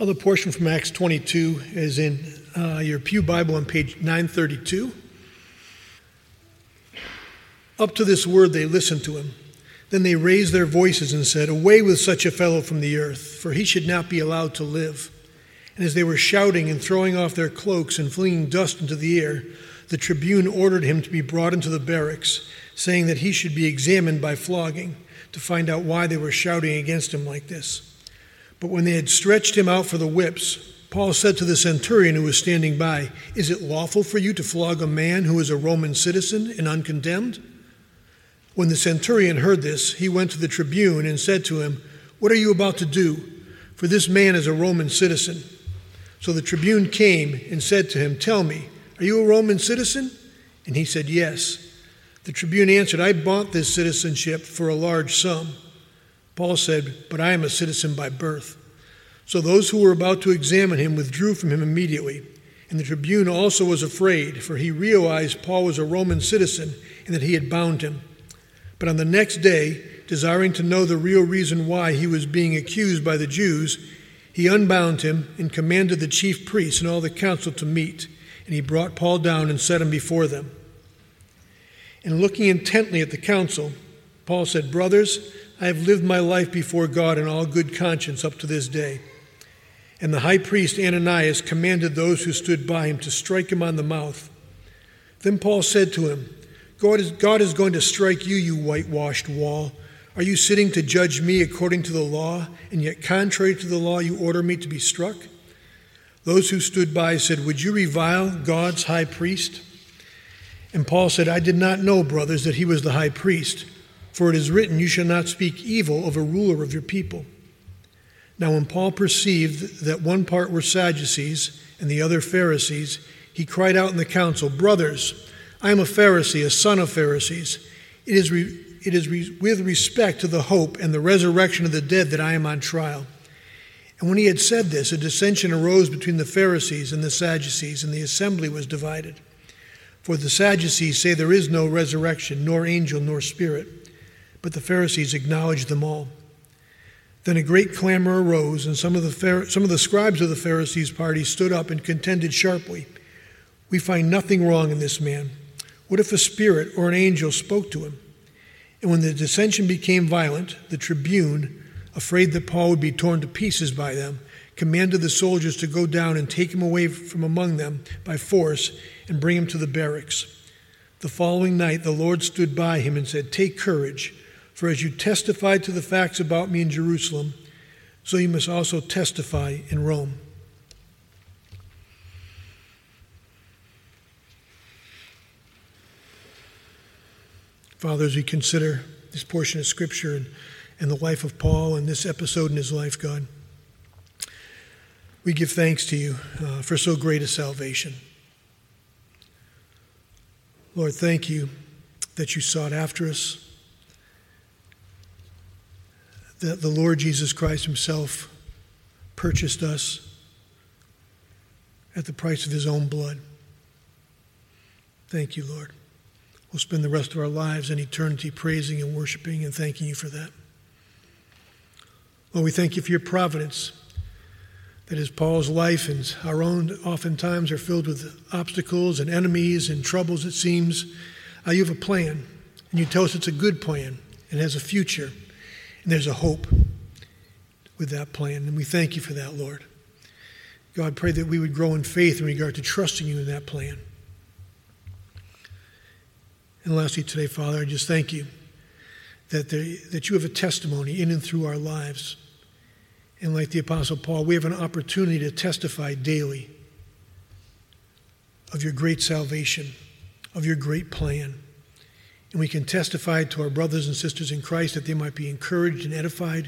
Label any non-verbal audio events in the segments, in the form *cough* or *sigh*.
Other portion from Acts 22 is in uh, your Pew Bible on page 932. Up to this word they listened to him. Then they raised their voices and said, Away with such a fellow from the earth, for he should not be allowed to live. And as they were shouting and throwing off their cloaks and flinging dust into the air, the tribune ordered him to be brought into the barracks, saying that he should be examined by flogging to find out why they were shouting against him like this. But when they had stretched him out for the whips, Paul said to the centurion who was standing by, Is it lawful for you to flog a man who is a Roman citizen and uncondemned? When the centurion heard this, he went to the tribune and said to him, What are you about to do? For this man is a Roman citizen. So the tribune came and said to him, Tell me, are you a Roman citizen? And he said, Yes. The tribune answered, I bought this citizenship for a large sum. Paul said, But I am a citizen by birth. So those who were about to examine him withdrew from him immediately. And the tribune also was afraid, for he realized Paul was a Roman citizen and that he had bound him. But on the next day, desiring to know the real reason why he was being accused by the Jews, he unbound him and commanded the chief priests and all the council to meet. And he brought Paul down and set him before them. And looking intently at the council, Paul said, Brothers, I have lived my life before God in all good conscience up to this day. And the high priest Ananias commanded those who stood by him to strike him on the mouth. Then Paul said to him, God is, God is going to strike you, you whitewashed wall. Are you sitting to judge me according to the law, and yet contrary to the law you order me to be struck? Those who stood by said, Would you revile God's high priest? And Paul said, I did not know, brothers, that he was the high priest, for it is written, You shall not speak evil of a ruler of your people. Now, when Paul perceived that one part were Sadducees and the other Pharisees, he cried out in the council, Brothers, I am a Pharisee, a son of Pharisees. It is, re- it is re- with respect to the hope and the resurrection of the dead that I am on trial. And when he had said this, a dissension arose between the Pharisees and the Sadducees, and the assembly was divided. For the Sadducees say there is no resurrection, nor angel, nor spirit, but the Pharisees acknowledged them all. Then a great clamor arose, and some of the, some of the scribes of the Pharisees' party stood up and contended sharply. We find nothing wrong in this man. What if a spirit or an angel spoke to him? And when the dissension became violent, the tribune, afraid that Paul would be torn to pieces by them, commanded the soldiers to go down and take him away from among them by force and bring him to the barracks. The following night, the Lord stood by him and said, Take courage, for as you testified to the facts about me in Jerusalem, so you must also testify in Rome. Father, as we consider this portion of Scripture and, and the life of Paul and this episode in his life, God, we give thanks to you uh, for so great a salvation. Lord, thank you that you sought after us, that the Lord Jesus Christ Himself purchased us at the price of His own blood. Thank you, Lord. We'll spend the rest of our lives in eternity praising and worshiping and thanking you for that. Lord, we thank you for your providence. That is Paul's life and our own oftentimes are filled with obstacles and enemies and troubles, it seems. Uh, you have a plan, and you tell us it's a good plan and has a future, and there's a hope with that plan. And we thank you for that, Lord. God, pray that we would grow in faith in regard to trusting you in that plan. And lastly, today, Father, I just thank you that, there, that you have a testimony in and through our lives. And like the Apostle Paul, we have an opportunity to testify daily of your great salvation, of your great plan. And we can testify to our brothers and sisters in Christ that they might be encouraged and edified.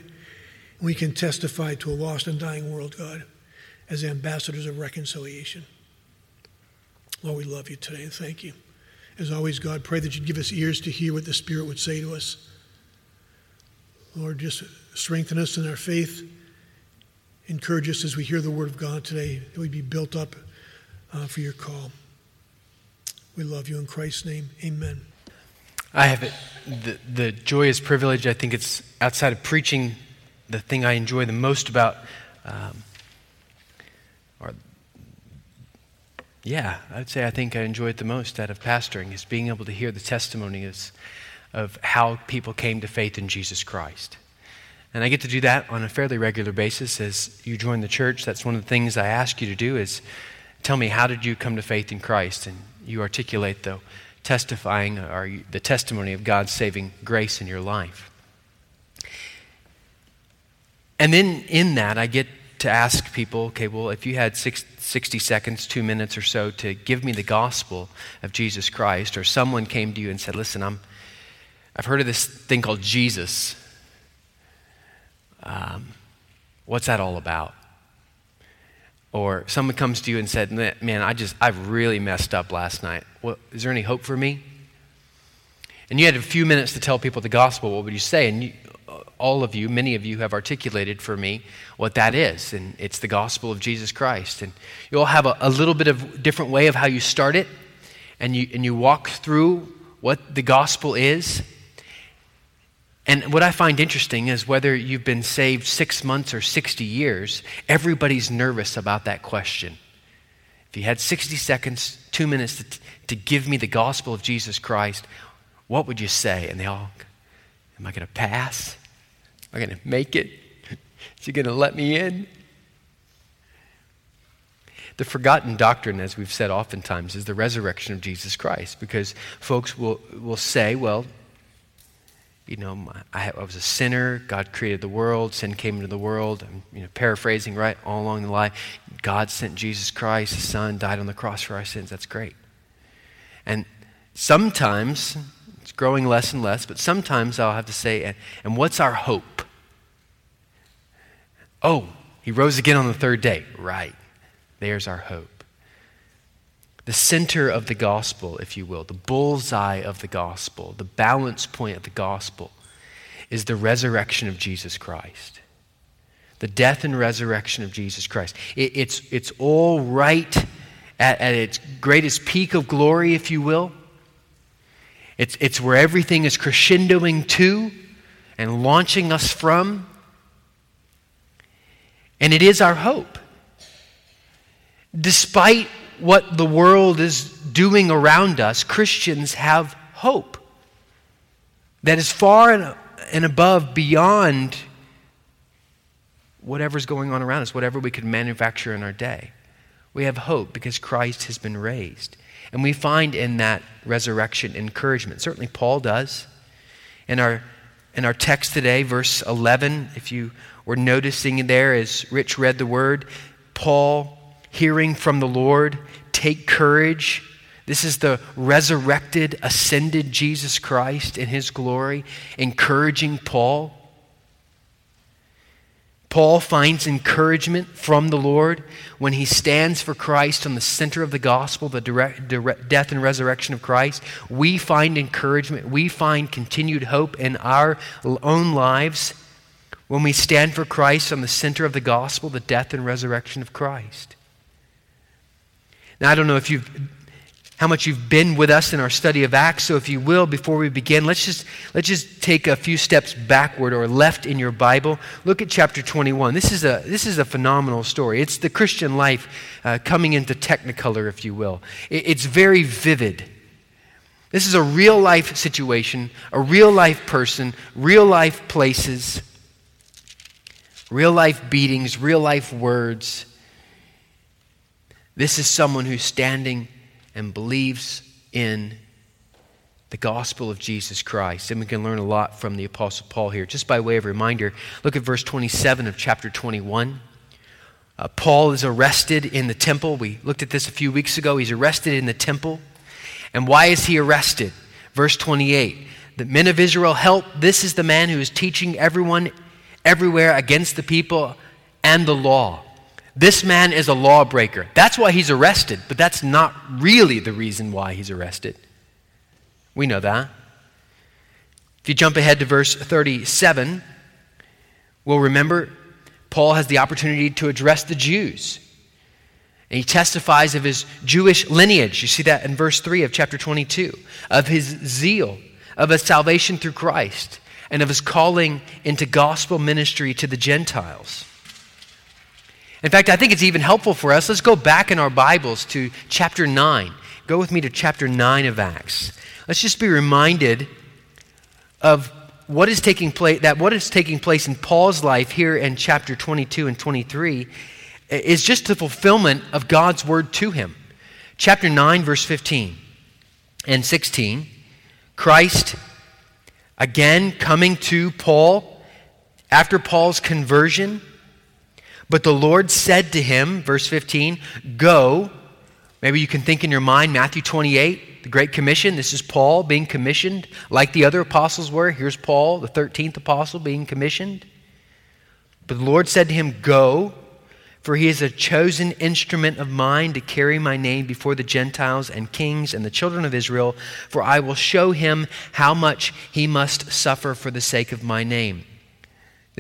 And we can testify to a lost and dying world, God, as ambassadors of reconciliation. Lord, we love you today and thank you. As always, God, pray that you'd give us ears to hear what the Spirit would say to us. Lord, just strengthen us in our faith. Encourage us as we hear the word of God today, that we be built up uh, for your call. We love you in Christ's name. Amen. I have it, the, the joyous privilege, I think it's outside of preaching, the thing I enjoy the most about um, or yeah, I'd say I think I enjoy it the most out of pastoring is being able to hear the testimonies of how people came to faith in Jesus Christ. And I get to do that on a fairly regular basis as you join the church. That's one of the things I ask you to do is tell me how did you come to faith in Christ and you articulate the testifying or the testimony of God's saving grace in your life. And then in that I get to ask people, okay, well, if you had six, 60 seconds, two minutes or so to give me the gospel of Jesus Christ, or someone came to you and said, listen, I'm, I've heard of this thing called Jesus. Um, what's that all about? Or someone comes to you and said, man, I just, I really messed up last night. Well, is there any hope for me? And you had a few minutes to tell people the gospel. What would you say? And you, all of you, many of you have articulated for me what that is. And it's the gospel of Jesus Christ. And you all have a, a little bit of different way of how you start it. And you, and you walk through what the gospel is. And what I find interesting is whether you've been saved six months or 60 years, everybody's nervous about that question. If you had 60 seconds, two minutes to, to give me the gospel of Jesus Christ, what would you say? And they all, am I going to pass? Am I going to make it? *laughs* Is he going to let me in? The forgotten doctrine, as we've said oftentimes, is the resurrection of Jesus Christ because folks will, will say, well, you know, I, was a sinner. God created the world. Sin came into the world. I'm you know, paraphrasing right all along the line. God sent Jesus Christ, His Son, died on the cross for our sins. That's great. And sometimes, it's growing less and less, but sometimes I'll have to say, and, and what's our hope? Oh, he rose again on the third day. Right. There's our hope. The center of the gospel, if you will, the bullseye of the gospel, the balance point of the gospel, is the resurrection of Jesus Christ. The death and resurrection of Jesus Christ. It, it's, it's all right at, at its greatest peak of glory, if you will. It's, it's where everything is crescendoing to and launching us from. And it is our hope. Despite what the world is doing around us, Christians have hope that is far and above, beyond whatever's going on around us, whatever we could manufacture in our day. We have hope because Christ has been raised. And we find in that resurrection encouragement. Certainly, Paul does. In our, in our text today, verse 11, if you were noticing there as Rich read the word, Paul, hearing from the Lord, take courage. This is the resurrected, ascended Jesus Christ in his glory, encouraging Paul. Paul finds encouragement from the Lord when he stands for Christ on the center of the gospel, the direct, direct, death and resurrection of Christ. We find encouragement. We find continued hope in our own lives when we stand for Christ on the center of the gospel, the death and resurrection of Christ. Now, I don't know if you've how much you've been with us in our study of Acts. So, if you will, before we begin, let's just, let's just take a few steps backward or left in your Bible. Look at chapter 21. This is a, this is a phenomenal story. It's the Christian life uh, coming into technicolor, if you will. It, it's very vivid. This is a real life situation, a real life person, real life places, real life beatings, real life words. This is someone who's standing and believes in the gospel of Jesus Christ. And we can learn a lot from the Apostle Paul here. Just by way of reminder, look at verse 27 of chapter 21. Uh, Paul is arrested in the temple. We looked at this a few weeks ago. He's arrested in the temple. And why is he arrested? Verse 28 The men of Israel help. This is the man who is teaching everyone everywhere against the people and the law. This man is a lawbreaker. That's why he's arrested, but that's not really the reason why he's arrested. We know that. If you jump ahead to verse 37, we'll remember Paul has the opportunity to address the Jews. And he testifies of his Jewish lineage. You see that in verse 3 of chapter 22, of his zeal, of his salvation through Christ, and of his calling into gospel ministry to the Gentiles. In fact, I think it's even helpful for us. Let's go back in our Bibles to chapter 9. Go with me to chapter 9 of Acts. Let's just be reminded of what is taking place that what is taking place in Paul's life here in chapter 22 and 23 is just the fulfillment of God's word to him. Chapter 9 verse 15 and 16 Christ again coming to Paul after Paul's conversion but the Lord said to him verse 15 go maybe you can think in your mind Matthew 28 the Great Commission. This is Paul being commissioned, like the other apostles were. Here's Paul, the 13th apostle, being commissioned. But the Lord said to him, Go, for he is a chosen instrument of mine to carry my name before the Gentiles and kings and the children of Israel, for I will show him how much he must suffer for the sake of my name.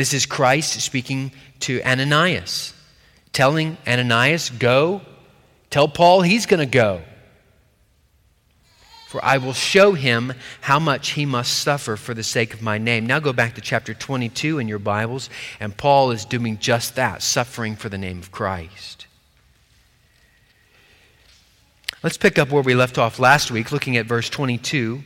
This is Christ speaking to Ananias, telling Ananias, Go. Tell Paul he's going to go for I will show him how much he must suffer for the sake of my name. Now go back to chapter 22 in your Bibles, and Paul is doing just that, suffering for the name of Christ. Let's pick up where we left off last week, looking at verse 22.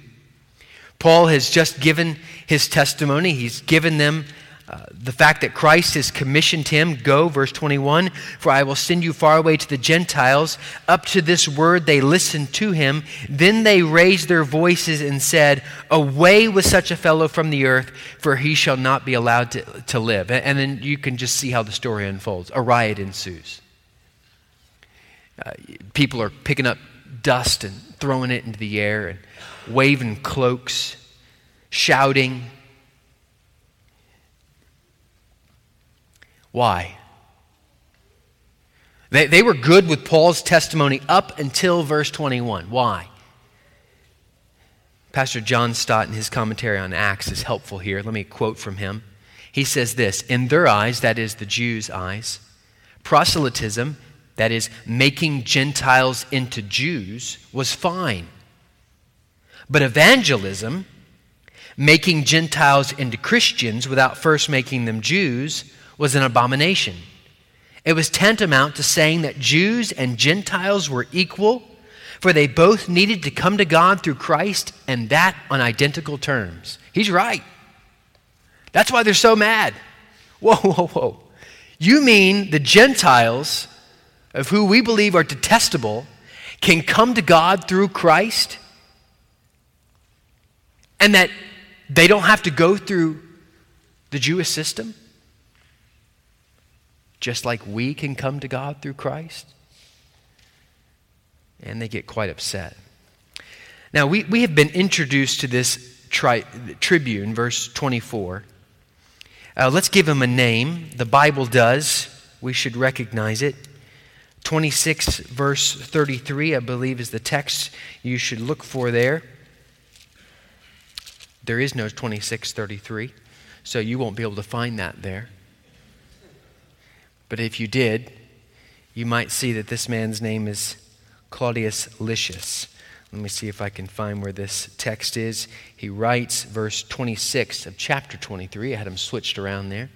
Paul has just given his testimony. He's given them uh, the fact that Christ has commissioned him, go, verse 21, for I will send you far away to the Gentiles. Up to this word they listened to him. Then they raised their voices and said, Away with such a fellow from the earth, for he shall not be allowed to, to live. And, and then you can just see how the story unfolds. A riot ensues. Uh, people are picking up dust and throwing it into the air and waving cloaks, shouting Why? They, they were good with Paul's testimony up until verse 21. Why? Pastor John Stott, in his commentary on Acts, is helpful here. Let me quote from him. He says this In their eyes, that is the Jews' eyes, proselytism, that is making Gentiles into Jews, was fine. But evangelism, making Gentiles into Christians without first making them Jews, was an abomination. It was tantamount to saying that Jews and Gentiles were equal, for they both needed to come to God through Christ, and that on identical terms. He's right. That's why they're so mad. *laughs* Whoa, whoa, whoa. You mean the Gentiles, of who we believe are detestable, can come to God through Christ? And that they don't have to go through the Jewish system? Just like we can come to God through Christ? And they get quite upset. Now, we, we have been introduced to this tri- tribune, verse 24. Uh, let's give him a name. The Bible does. We should recognize it. 26, verse 33, I believe, is the text you should look for there. There is no 26, 33, so you won't be able to find that there. But if you did, you might see that this man's name is Claudius Lysias. Let me see if I can find where this text is. He writes, verse 26 of chapter 23. I had him switched around there.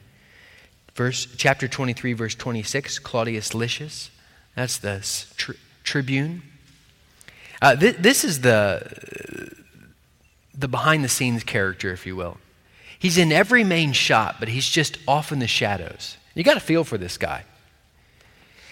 Verse, chapter 23, verse 26, Claudius Lysias. That's the tri- tribune. Uh, th- this is the, the behind the scenes character, if you will. He's in every main shot, but he's just off in the shadows. You got to feel for this guy.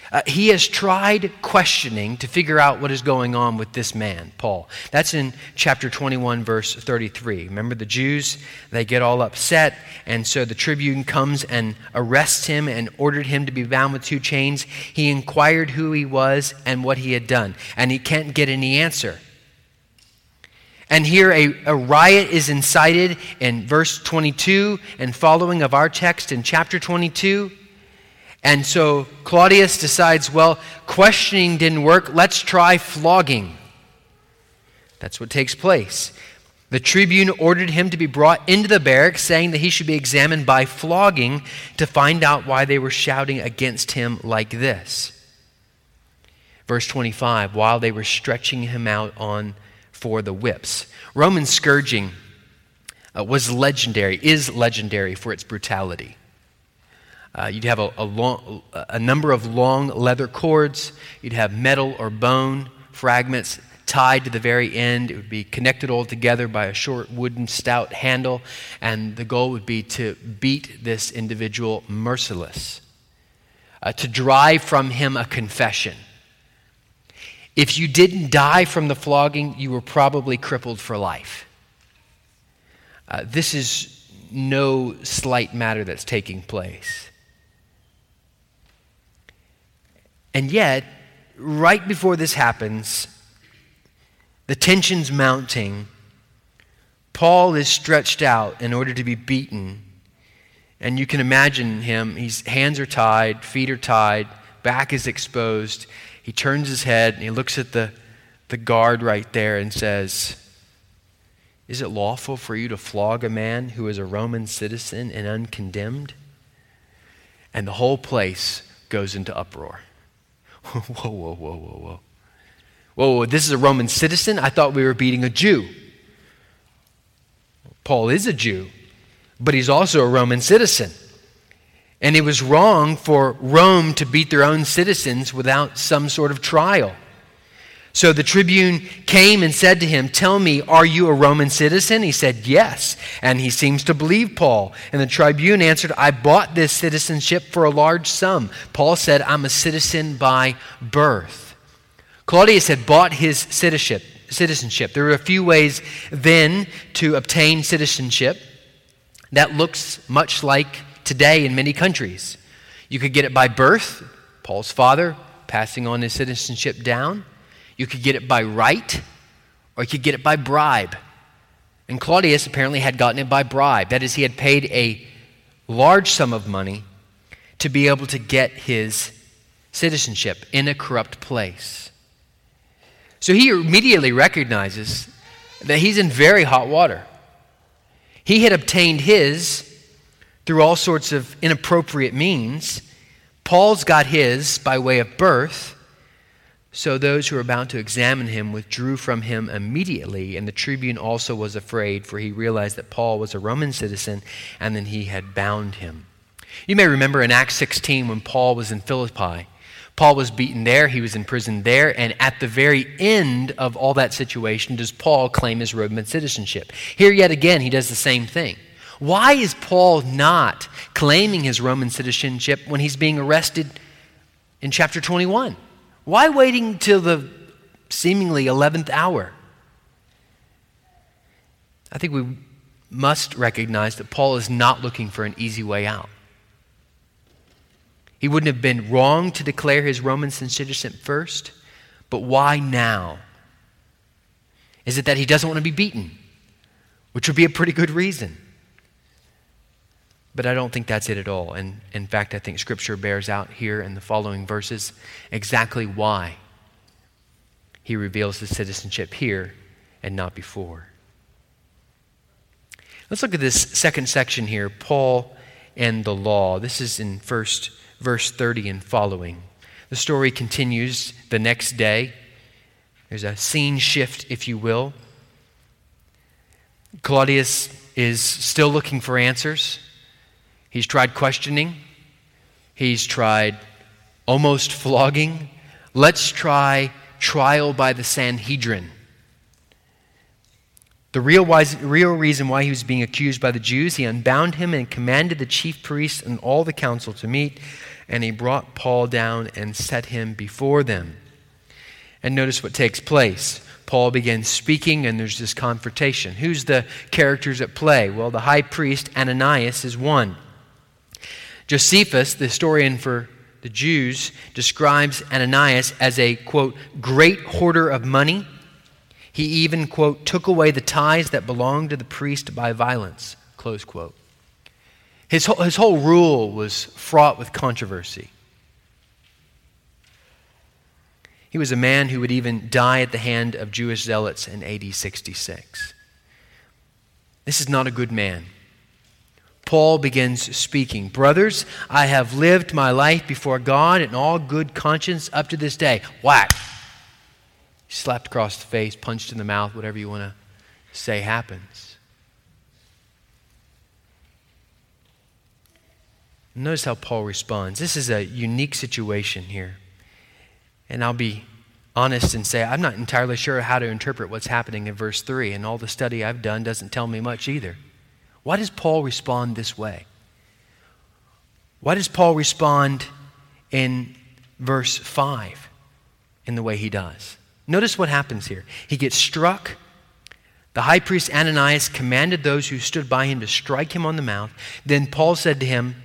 Uh, he has tried questioning to figure out what is going on with this man, Paul. That's in chapter 21, verse 33. Remember the Jews? They get all upset, and so the tribune comes and arrests him and ordered him to be bound with two chains. He inquired who he was and what he had done, and he can't get any answer. And here a, a riot is incited in verse 22 and following of our text in chapter 22. And so Claudius decides, well, questioning didn't work. Let's try flogging. That's what takes place. The tribune ordered him to be brought into the barracks, saying that he should be examined by flogging to find out why they were shouting against him like this. Verse 25 while they were stretching him out on for the whips. Roman scourging uh, was legendary, is legendary for its brutality. Uh, you'd have a, a, long, a number of long leather cords. You'd have metal or bone fragments tied to the very end. It would be connected all together by a short wooden stout handle, and the goal would be to beat this individual merciless, uh, to drive from him a confession. If you didn't die from the flogging, you were probably crippled for life. Uh, this is no slight matter that's taking place. And yet, right before this happens, the tension's mounting. Paul is stretched out in order to be beaten. And you can imagine him. His hands are tied, feet are tied, back is exposed. He turns his head and he looks at the, the guard right there and says, Is it lawful for you to flog a man who is a Roman citizen and uncondemned? And the whole place goes into uproar. Whoa, whoa, whoa, whoa, whoa. Whoa, this is a Roman citizen? I thought we were beating a Jew. Paul is a Jew, but he's also a Roman citizen. And it was wrong for Rome to beat their own citizens without some sort of trial. So the tribune came and said to him, Tell me, are you a Roman citizen? He said, Yes. And he seems to believe Paul. And the tribune answered, I bought this citizenship for a large sum. Paul said, I'm a citizen by birth. Claudius had bought his citizenship. Citizenship. There were a few ways then to obtain citizenship that looks much like today in many countries. You could get it by birth, Paul's father passing on his citizenship down. You could get it by right, or you could get it by bribe. And Claudius apparently had gotten it by bribe. That is, he had paid a large sum of money to be able to get his citizenship in a corrupt place. So he immediately recognizes that he's in very hot water. He had obtained his through all sorts of inappropriate means. Paul's got his by way of birth. So those who were about to examine him withdrew from him immediately, and the tribune also was afraid, for he realized that Paul was a Roman citizen and that he had bound him. You may remember in Acts 16 when Paul was in Philippi. Paul was beaten there, he was in prison there, and at the very end of all that situation does Paul claim his Roman citizenship. Here, yet again, he does the same thing. Why is Paul not claiming his Roman citizenship when he's being arrested in chapter 21? Why waiting till the seemingly 11th hour? I think we must recognize that Paul is not looking for an easy way out. He wouldn't have been wrong to declare his Roman citizenship first, but why now? Is it that he doesn't want to be beaten? Which would be a pretty good reason. But I don't think that's it at all. And in fact, I think Scripture bears out here in the following verses exactly why he reveals his citizenship here and not before. Let's look at this second section here Paul and the law. This is in First verse 30 and following. The story continues the next day. There's a scene shift, if you will. Claudius is still looking for answers. He's tried questioning, he's tried almost flogging. Let's try trial by the Sanhedrin. The real, wise, real reason why he was being accused by the Jews, he unbound him and commanded the chief priests and all the council to meet, and he brought Paul down and set him before them. And notice what takes place. Paul begins speaking, and there's this confrontation. Who's the characters at play? Well, the high priest, Ananias, is one. Josephus, the historian for the Jews, describes Ananias as a, quote, great hoarder of money he even, quote, took away the ties that belonged to the priest by violence, close quote. His whole, his whole rule was fraught with controversy. He was a man who would even die at the hand of Jewish zealots in AD 66. This is not a good man. Paul begins speaking Brothers, I have lived my life before God in all good conscience up to this day. Whack! slapped across the face, punched in the mouth, whatever you want to say happens. Notice how Paul responds. This is a unique situation here. And I'll be honest and say I'm not entirely sure how to interpret what's happening in verse 3, and all the study I've done doesn't tell me much either. Why does Paul respond this way? Why does Paul respond in verse 5 in the way he does? Notice what happens here. He gets struck. The high priest Ananias commanded those who stood by him to strike him on the mouth. Then Paul said to him,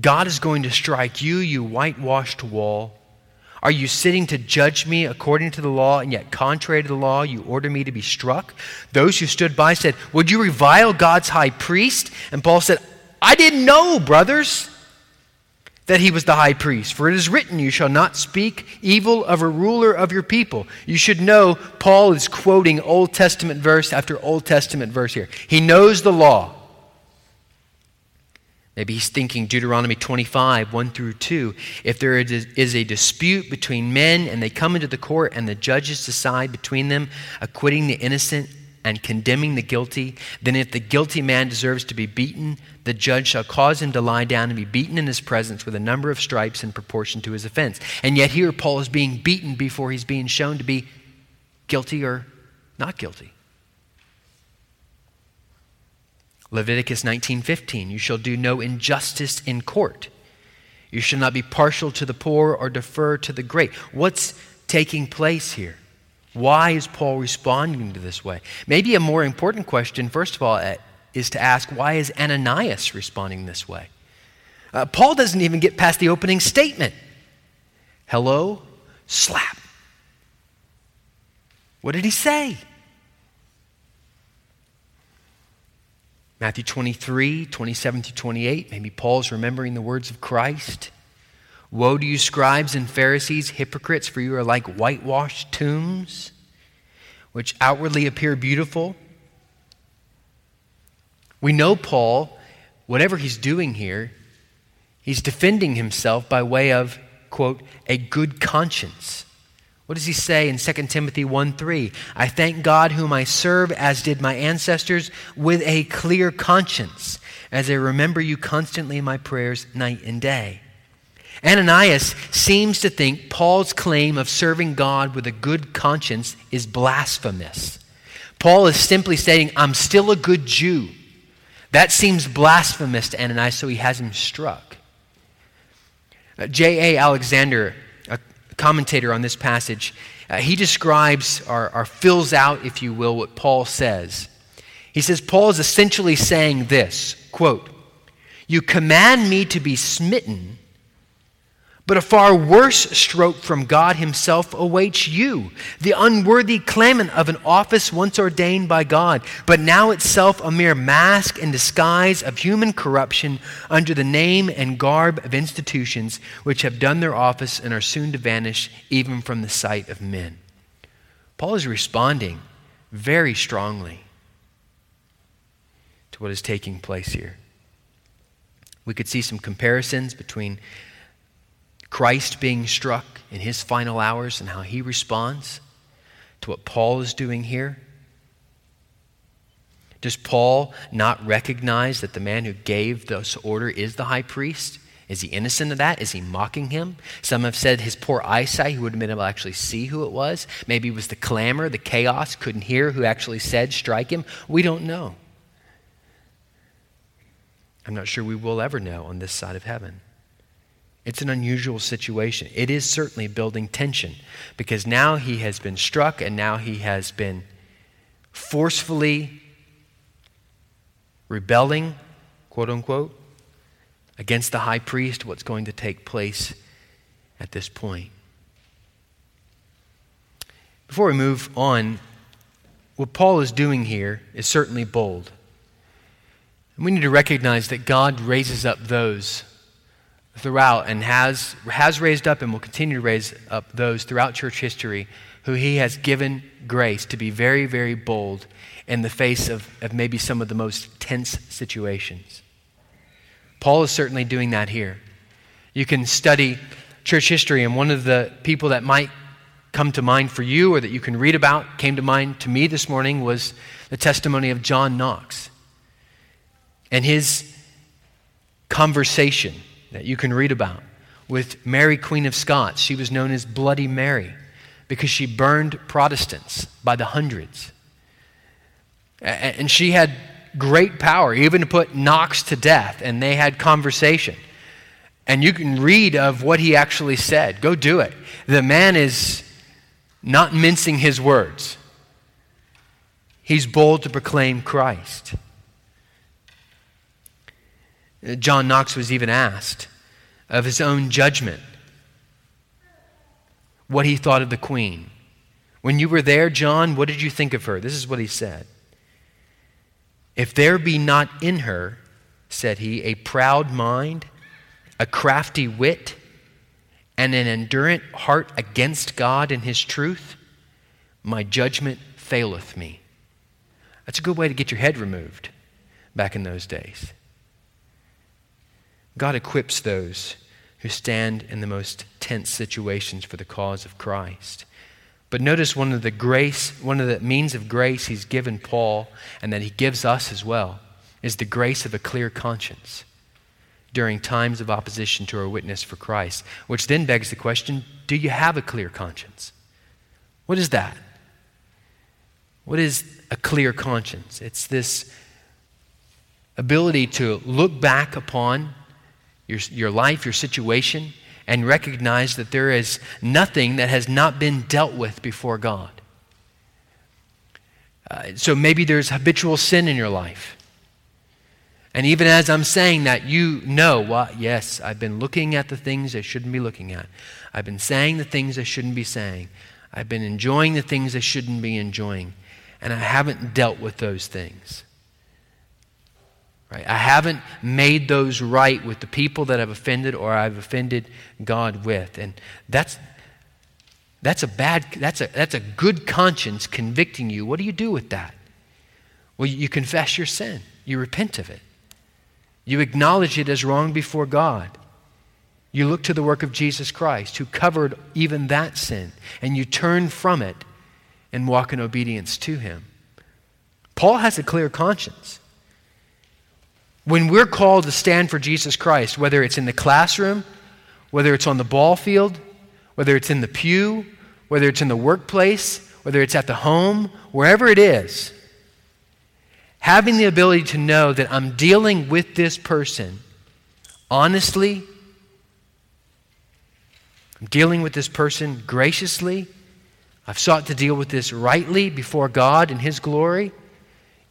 God is going to strike you, you whitewashed wall. Are you sitting to judge me according to the law, and yet contrary to the law, you order me to be struck? Those who stood by said, Would you revile God's high priest? And Paul said, I didn't know, brothers, that he was the high priest. For it is written, You shall not speak evil of a ruler of your people. You should know Paul is quoting Old Testament verse after Old Testament verse here. He knows the law. Maybe he's thinking Deuteronomy 25, 1 through 2. If there is a dispute between men and they come into the court and the judges decide between them, acquitting the innocent and condemning the guilty, then if the guilty man deserves to be beaten, the judge shall cause him to lie down and be beaten in his presence with a number of stripes in proportion to his offense. And yet here Paul is being beaten before he's being shown to be guilty or not guilty. Leviticus 19:15 You shall do no injustice in court. You shall not be partial to the poor or defer to the great. What's taking place here? Why is Paul responding to this way? Maybe a more important question, first of all, uh, is to ask why is Ananias responding this way? Uh, Paul doesn't even get past the opening statement. Hello, slap. What did he say? Matthew 23, 27 through 28. Maybe Paul's remembering the words of Christ. Woe to you, scribes and Pharisees, hypocrites, for you are like whitewashed tombs, which outwardly appear beautiful. We know Paul, whatever he's doing here, he's defending himself by way of, quote, a good conscience. What does he say in 2 Timothy 1 3? I thank God whom I serve, as did my ancestors, with a clear conscience, as I remember you constantly in my prayers night and day. Ananias seems to think Paul's claim of serving God with a good conscience is blasphemous. Paul is simply stating, I'm still a good Jew. That seems blasphemous to Ananias, so he has him struck. J.A. Alexander commentator on this passage, uh, he describes or, or fills out, if you will, what Paul says. He says, Paul is essentially saying this quote, You command me to be smitten but a far worse stroke from God Himself awaits you, the unworthy claimant of an office once ordained by God, but now itself a mere mask and disguise of human corruption under the name and garb of institutions which have done their office and are soon to vanish even from the sight of men. Paul is responding very strongly to what is taking place here. We could see some comparisons between Christ being struck in his final hours and how he responds to what Paul is doing here? Does Paul not recognize that the man who gave this order is the high priest? Is he innocent of that? Is he mocking him? Some have said his poor eyesight, he would have been able to actually see who it was. Maybe it was the clamor, the chaos, couldn't hear who actually said, strike him. We don't know. I'm not sure we will ever know on this side of heaven. It's an unusual situation. It is certainly building tension because now he has been struck and now he has been forcefully rebelling, quote unquote, against the high priest. What's going to take place at this point? Before we move on, what Paul is doing here is certainly bold. And we need to recognize that God raises up those throughout and has, has raised up and will continue to raise up those throughout church history who he has given grace to be very, very bold in the face of, of maybe some of the most tense situations. Paul is certainly doing that here. You can study church history, and one of the people that might come to mind for you or that you can read about, came to mind to me this morning, was the testimony of John Knox and his conversation that you can read about with Mary, Queen of Scots. She was known as Bloody Mary because she burned Protestants by the hundreds. And she had great power, even to put Knox to death, and they had conversation. And you can read of what he actually said. Go do it. The man is not mincing his words, he's bold to proclaim Christ. John Knox was even asked of his own judgment what he thought of the queen. When you were there, John, what did you think of her? This is what he said. If there be not in her, said he, a proud mind, a crafty wit, and an endurant heart against God and his truth, my judgment faileth me. That's a good way to get your head removed back in those days. God equips those who stand in the most tense situations for the cause of Christ. But notice one of the grace, one of the means of grace he's given Paul and that he gives us as well is the grace of a clear conscience during times of opposition to our witness for Christ, which then begs the question do you have a clear conscience? What is that? What is a clear conscience? It's this ability to look back upon your, your life, your situation, and recognize that there is nothing that has not been dealt with before God. Uh, so maybe there's habitual sin in your life. And even as I'm saying that, you know, well, yes, I've been looking at the things I shouldn't be looking at. I've been saying the things I shouldn't be saying. I've been enjoying the things I shouldn't be enjoying. And I haven't dealt with those things. Right? I haven't made those right with the people that I've offended or I've offended God with. And that's that's a bad that's a that's a good conscience convicting you. What do you do with that? Well, you confess your sin. You repent of it. You acknowledge it as wrong before God. You look to the work of Jesus Christ, who covered even that sin, and you turn from it and walk in obedience to him. Paul has a clear conscience. When we're called to stand for Jesus Christ, whether it's in the classroom, whether it's on the ball field, whether it's in the pew, whether it's in the workplace, whether it's at the home, wherever it is, having the ability to know that I'm dealing with this person honestly, I'm dealing with this person graciously, I've sought to deal with this rightly before God in His glory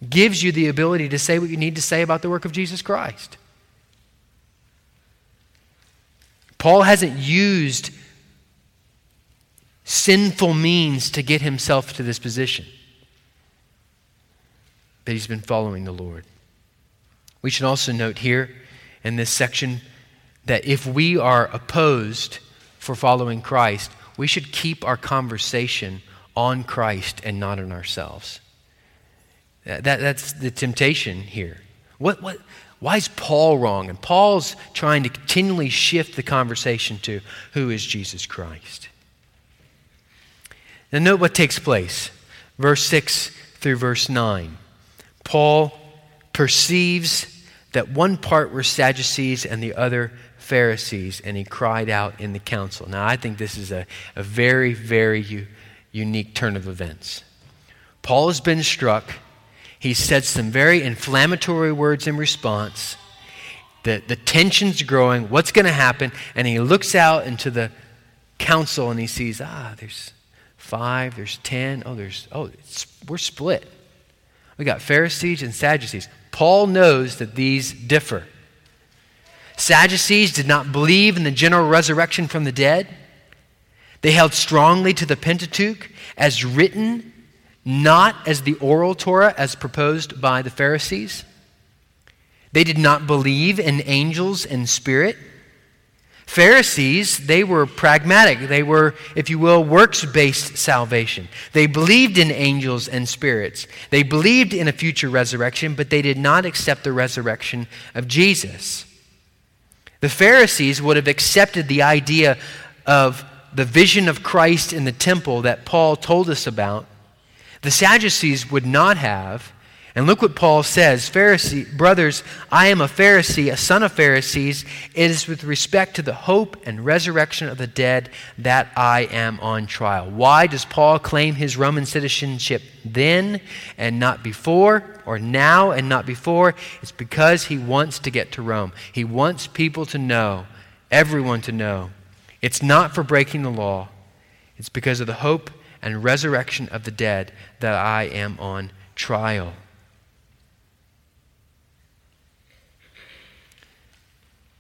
gives you the ability to say what you need to say about the work of Jesus Christ. Paul hasn't used sinful means to get himself to this position, but he's been following the Lord. We should also note here in this section that if we are opposed for following Christ, we should keep our conversation on Christ and not on ourselves. Uh, that, that's the temptation here. What, what, why is Paul wrong? And Paul's trying to continually shift the conversation to who is Jesus Christ. Now, note what takes place. Verse 6 through verse 9. Paul perceives that one part were Sadducees and the other Pharisees, and he cried out in the council. Now, I think this is a, a very, very u- unique turn of events. Paul has been struck he said some very inflammatory words in response. The, the tension's growing. What's going to happen? And he looks out into the council and he sees, ah, there's five, there's ten. Oh, there's, oh, we're split. We got Pharisees and Sadducees. Paul knows that these differ. Sadducees did not believe in the general resurrection from the dead. They held strongly to the Pentateuch as written not as the oral Torah as proposed by the Pharisees. They did not believe in angels and spirit. Pharisees, they were pragmatic. They were, if you will, works based salvation. They believed in angels and spirits. They believed in a future resurrection, but they did not accept the resurrection of Jesus. The Pharisees would have accepted the idea of the vision of Christ in the temple that Paul told us about the Sadducees would not have, And look what Paul says Pharisee, brothers, I am a Pharisee, a son of Pharisees. It is with respect to the hope and resurrection of the dead that I am on trial. Why does Paul claim his Roman citizenship then and not before, or now and not before? It's because he wants to get to Rome. He wants people to know, everyone to know. It's not for breaking the law, it's because of the hope and resurrection of the dead that I am on trial.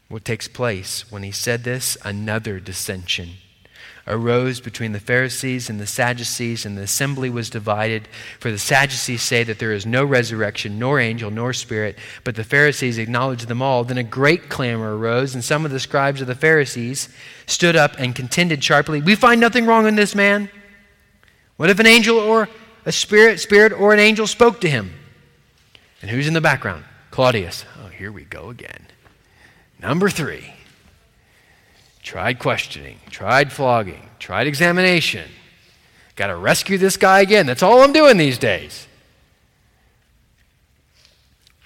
What takes place when he said this? Another dissension arose between the Pharisees and the Sadducees, and the assembly was divided. For the Sadducees say that there is no resurrection, nor angel, nor spirit, but the Pharisees acknowledge them all. Then a great clamor arose, and some of the scribes of the Pharisees stood up and contended sharply We find nothing wrong in this man. What if an angel or a spirit, spirit or an angel spoke to him? And who's in the background? Claudius. Oh, here we go again. Number three, tried questioning, tried flogging, tried examination. Got to rescue this guy again. That's all I'm doing these days.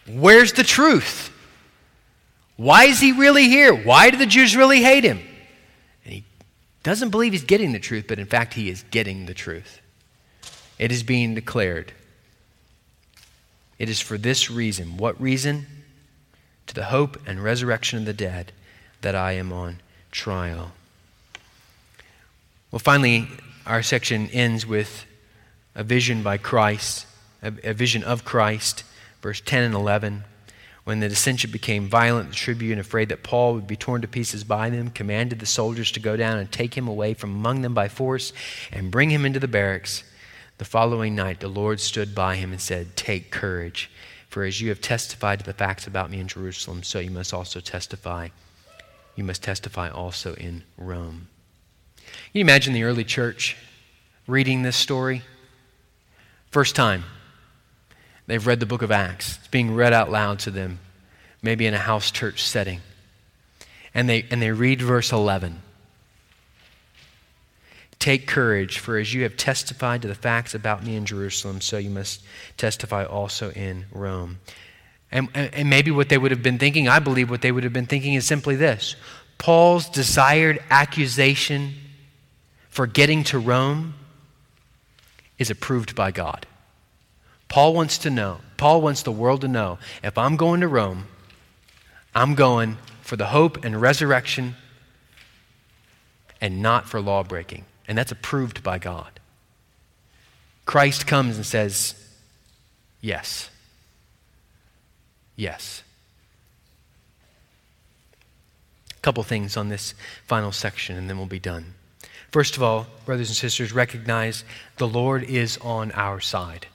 Where's the truth? Why is he really here? Why do the Jews really hate him? And he doesn't believe he's getting the truth, but in fact, he is getting the truth. It is being declared. It is for this reason. What reason? to the hope and resurrection of the dead that I am on trial. Well, finally, our section ends with a vision by Christ, a, vision of Christ, verse 10 and 11. When the dissension became violent, the tribune, afraid that Paul would be torn to pieces by them, commanded the soldiers to go down and take him away from among them by force and bring him into the barracks. The following night, the Lord stood by him and said, Take courage. For as you have testified to the facts about me in Jerusalem, so you must also testify. You must testify also in Rome. Can you imagine the early church reading this story? First time they've read the book of Acts. It's being read out loud to them, maybe in a house church setting. And they, and they read verse 11. Take courage, for as you have testified to the facts about me in Jerusalem, so you must testify also in Rome. And, and, maybe what they would have been thinking, I believe what they would have been thinking is simply this Paul's desired accusation for getting to Rome is approved by God. Paul wants to know, Paul wants the world to know if I'm going to Rome, I'm going for the hope and resurrection and not for law breaking and that's approved by God. Christ comes and says, Yes. Yes. A couple things on this final section, and then we'll be done. First of all, brothers and sisters, recognize the Lord is on our side.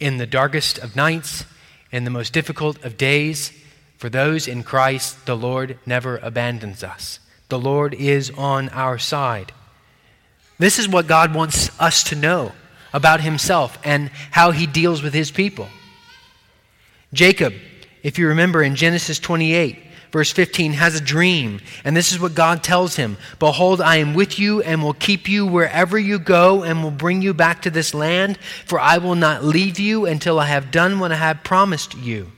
In the darkest of nights, in the most difficult of days, for those in Christ, the Lord never abandons us. The Lord is on our side. This is what God wants us to know about himself and how he deals with his people. Jacob, if you remember in Genesis 28, verse 15, has a dream, and this is what God tells him Behold, I am with you and will keep you wherever you go and will bring you back to this land, for I will not leave you until I have done what I have promised you.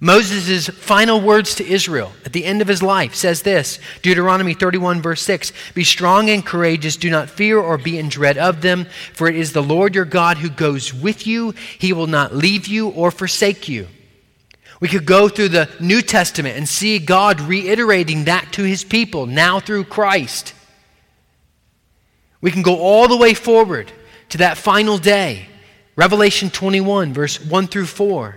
Moses' final words to Israel at the end of his life says this Deuteronomy 31, verse 6 Be strong and courageous, do not fear or be in dread of them, for it is the Lord your God who goes with you. He will not leave you or forsake you. We could go through the New Testament and see God reiterating that to his people now through Christ. We can go all the way forward to that final day. Revelation 21, verse 1 through 4.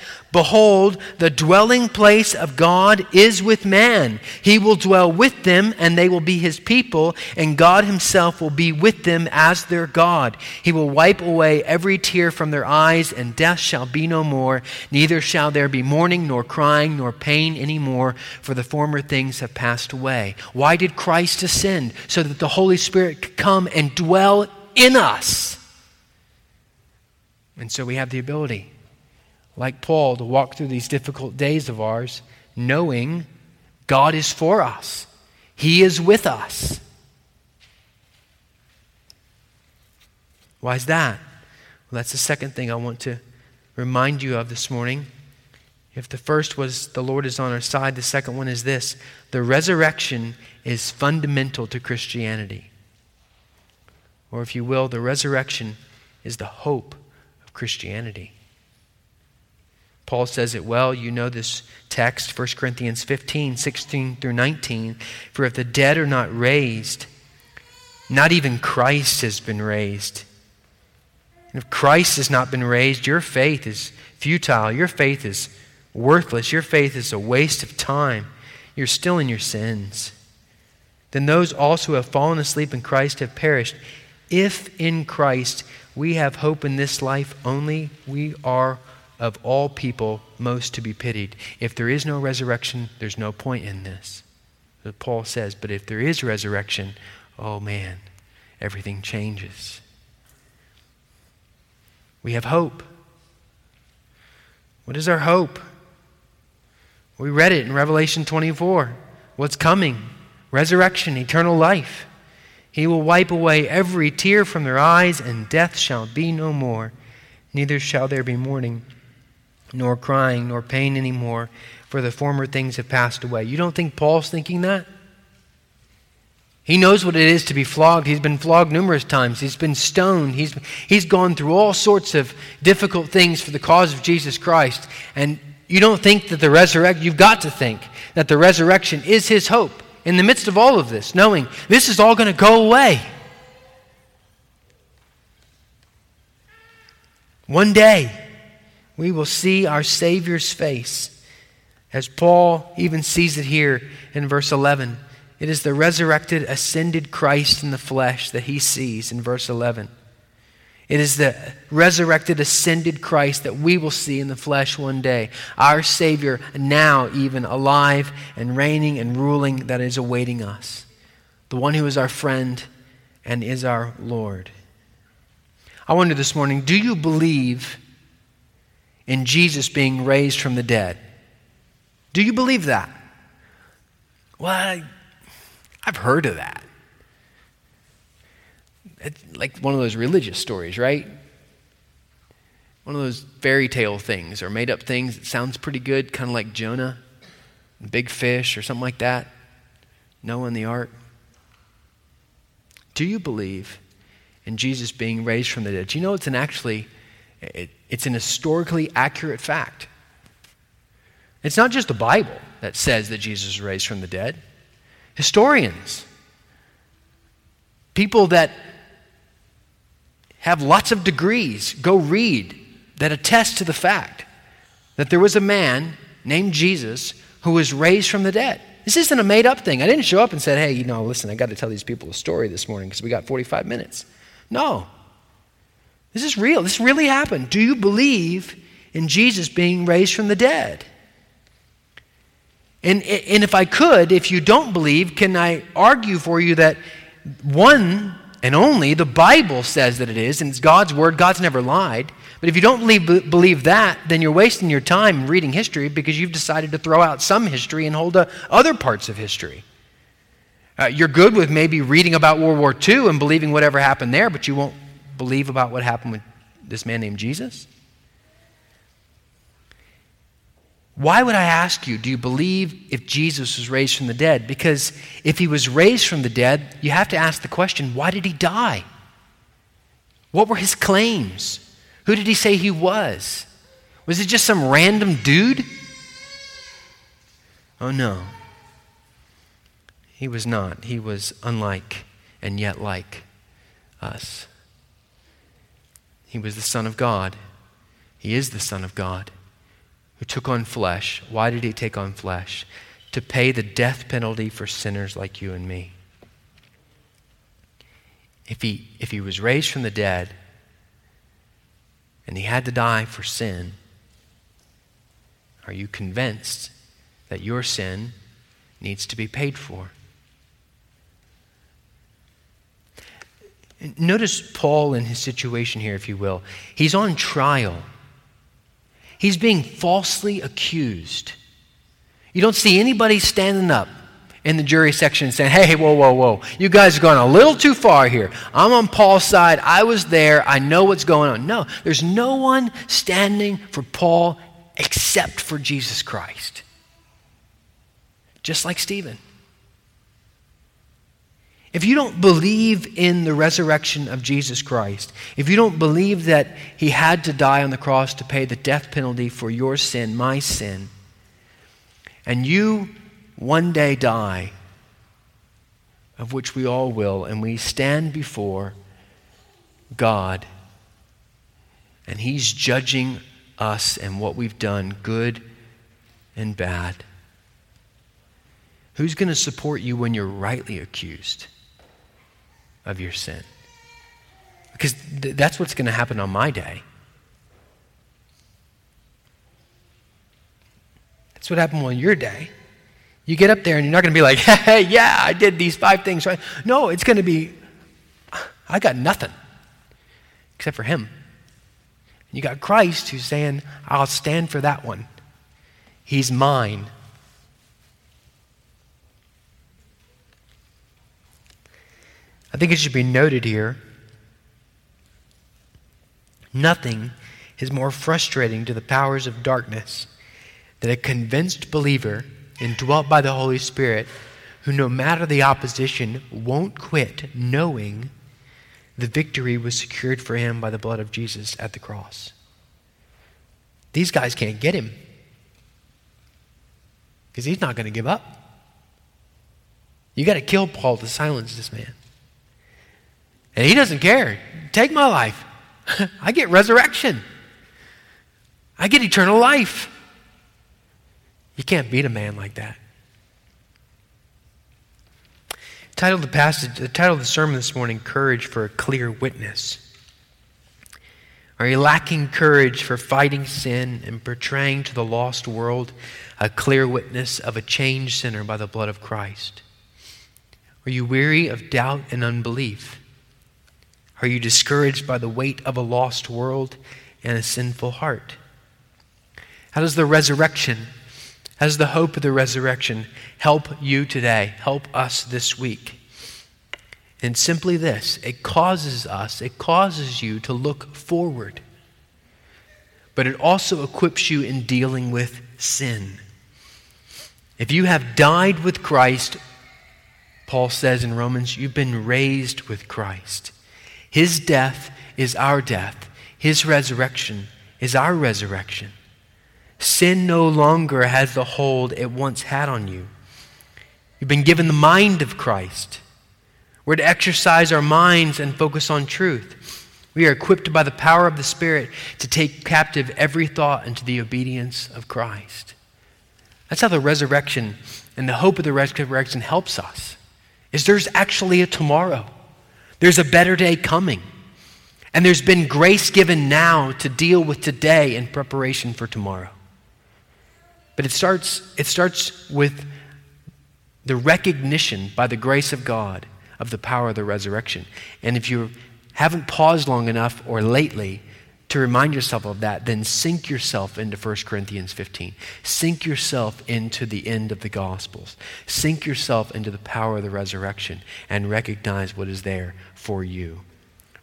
Behold, the dwelling place of God is with man. He will dwell with them, and they will be his people, and God himself will be with them as their God. He will wipe away every tear from their eyes, and death shall be no more. Neither shall there be mourning, nor crying, nor pain any more, for the former things have passed away. Why did Christ ascend? So that the Holy Spirit could come and dwell in us. And so we have the ability like Paul, to walk through these difficult days of ours knowing God is for us, He is with us. Why is that? Well, that's the second thing I want to remind you of this morning. If the first was the Lord is on our side, the second one is this the resurrection is fundamental to Christianity. Or, if you will, the resurrection is the hope of Christianity. Paul says it well. You know this text, 1 Corinthians 15, 16 through 19. For if the dead are not raised, not even Christ has been raised. And if Christ has not been raised, your faith is futile. Your faith is worthless. Your faith is a waste of time. You're still in your sins. Then those also who have fallen asleep in Christ have perished. If in Christ we have hope in this life only, we are of all people most to be pitied. If there is no resurrection, there's no point in this. Paul says, but if there is resurrection, oh man, everything changes. We have hope. What is our hope? We read it in Revelation 24. What's coming? Resurrection, eternal life. He will wipe away every tear from their eyes, and death shall be no more. Neither shall there be mourning nor crying, nor pain anymore, for the former things have passed away. You don't think Paul's thinking that? He knows what it is to be flogged. He's been flogged numerous times. He's been stoned. He's, he's gone through all sorts of difficult things for the cause of Jesus Christ. And you don't think that the resurrection, you've got to think that the resurrection is his hope in the midst of all of this, knowing this is all going to go away. One day, we will see our Savior's face. As Paul even sees it here in verse 11. It is the resurrected, ascended Christ in the flesh that he sees in verse 11. It is the resurrected, ascended Christ that we will see in the flesh one day. Our Savior, now even alive and reigning and ruling, that is awaiting us. The one who is our friend and is our Lord. I wonder this morning do you believe in Jesus being raised from the dead. Do you believe that? Well, I, have heard of that. It's like one of those religious stories, right? One of those fairy tale things or made up things that sounds pretty good, kind of like Jonah, big fish, or something like that. Noah and the ark. Do you believe in Jesus being raised from the dead? Do you know it's an actually it, it's an historically accurate fact. It's not just the Bible that says that Jesus was raised from the dead. Historians, people that have lots of degrees, go read that attest to the fact that there was a man named Jesus who was raised from the dead. This isn't a made up thing. I didn't show up and said, hey, you know, listen, I got to tell these people a story this morning because we got 45 minutes. No. This is real. This really happened. Do you believe in Jesus being raised from the dead? And, and if I could, if you don't believe, can I argue for you that one and only the Bible says that it is, and it's God's word, God's never lied. But if you don't believe, believe that, then you're wasting your time reading history because you've decided to throw out some history and hold other parts of history. Uh, you're good with maybe reading about World War II and believing whatever happened there, but you won't believe about what happened with this man named Jesus? Why would I ask you, do you believe if Jesus was raised from the dead? Because if he was raised from the dead, you have to ask the question why did he die? What were his claims? Who did he say he was? Was it just some random dude? Oh no. He was not. He was unlike and yet like us. He was the Son of God. He is the Son of God who took on flesh. Why did he take on flesh? To pay the death penalty for sinners like you and me. If he, if he was raised from the dead and he had to die for sin, are you convinced that your sin needs to be paid for? Notice Paul in his situation here, if you will. He's on trial. He's being falsely accused. You don't see anybody standing up in the jury section saying, hey, whoa, whoa, whoa, you guys have gone a little too far here. I'm on Paul's side. I was there. I know what's going on. No, there's no one standing for Paul except for Jesus Christ. Just like Stephen. If you don't believe in the resurrection of Jesus Christ, if you don't believe that he had to die on the cross to pay the death penalty for your sin, my sin, and you one day die, of which we all will, and we stand before God, and he's judging us and what we've done, good and bad. Who's going to support you when you're rightly accused? Of your sin. Because th- that's what's going to happen on my day. That's what happened on your day. You get up there and you're not going to be like, *laughs* hey, yeah, I did these five things right. No, it's going to be, I got nothing except for him. And you got Christ who's saying, I'll stand for that one. He's mine. I think it should be noted here nothing is more frustrating to the powers of darkness than a convinced believer indwelt by the Holy Spirit who, no matter the opposition, won't quit knowing the victory was secured for him by the blood of Jesus at the cross. These guys can't get him because he's not going to give up. You got to kill Paul to silence this man. And he doesn't care. Take my life. *laughs* I get resurrection. I get eternal life. You can't beat a man like that. Title the passage, the title of the sermon this morning, Courage for a Clear Witness. Are you lacking courage for fighting sin and portraying to the lost world a clear witness of a changed sinner by the blood of Christ? Are you weary of doubt and unbelief? Are you discouraged by the weight of a lost world and a sinful heart? How does the resurrection, how does the hope of the resurrection help you today, help us this week? And simply this it causes us, it causes you to look forward, but it also equips you in dealing with sin. If you have died with Christ, Paul says in Romans, you've been raised with Christ. His death is our death, His resurrection is our resurrection. Sin no longer has the hold it once had on you. You've been given the mind of Christ. We're to exercise our minds and focus on truth. We are equipped by the power of the Spirit to take captive every thought into the obedience of Christ. That's how the resurrection and the hope of the resurrection helps us. Is there's actually a tomorrow. There's a better day coming. And there's been grace given now to deal with today in preparation for tomorrow. But it starts, it starts with the recognition by the grace of God of the power of the resurrection. And if you haven't paused long enough or lately to remind yourself of that, then sink yourself into 1 Corinthians 15. Sink yourself into the end of the Gospels. Sink yourself into the power of the resurrection and recognize what is there for you.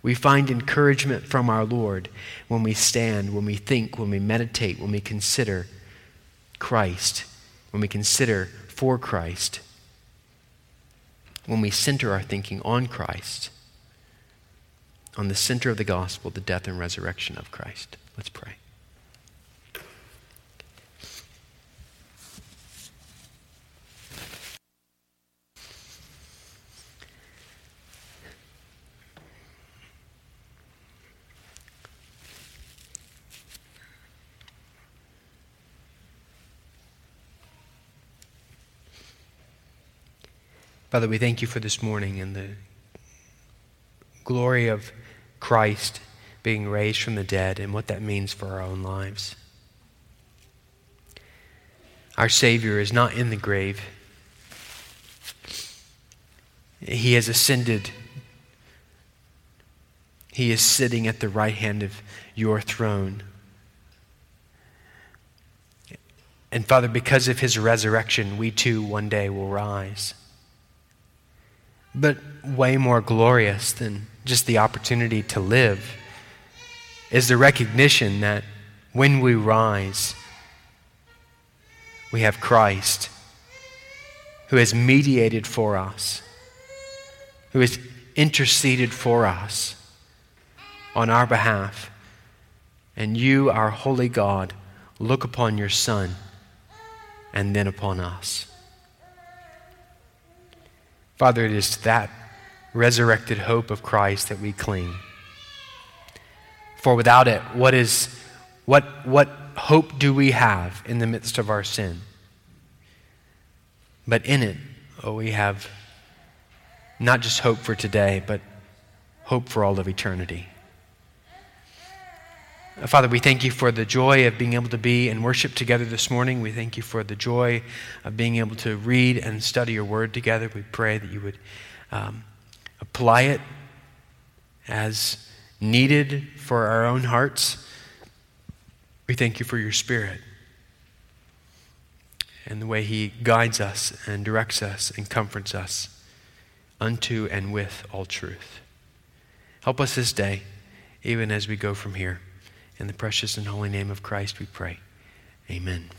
We find encouragement from our Lord when we stand, when we think, when we meditate, when we consider Christ, when we consider for Christ, when we center our thinking on Christ on the center of the gospel, the death and resurrection of Christ. Let's pray. Father, we thank you for this morning and the glory of Christ being raised from the dead and what that means for our own lives. Our Savior is not in the grave. He has ascended. He is sitting at the right hand of your throne. And Father, because of his resurrection, we too one day will rise. But way more glorious than just the opportunity to live is the recognition that when we rise, we have Christ who has mediated for us, who has interceded for us on our behalf. And you, our holy God, look upon your Son and then upon us. Father, it is that resurrected hope of Christ that we cling. For without it, what is what what hope do we have in the midst of our sin? But in it, oh, we have not just hope for today, but hope for all of eternity. Father, we thank you for the joy of being able to be and worship together this morning. We thank you for the joy of being able to read and study your word together. We pray that you would um, apply it as needed for our own hearts. We thank you for your spirit and the way he guides us and directs us and comforts us unto and with all truth. Help us this day, even as we go from here. In the precious and holy name of Christ we pray. Amen.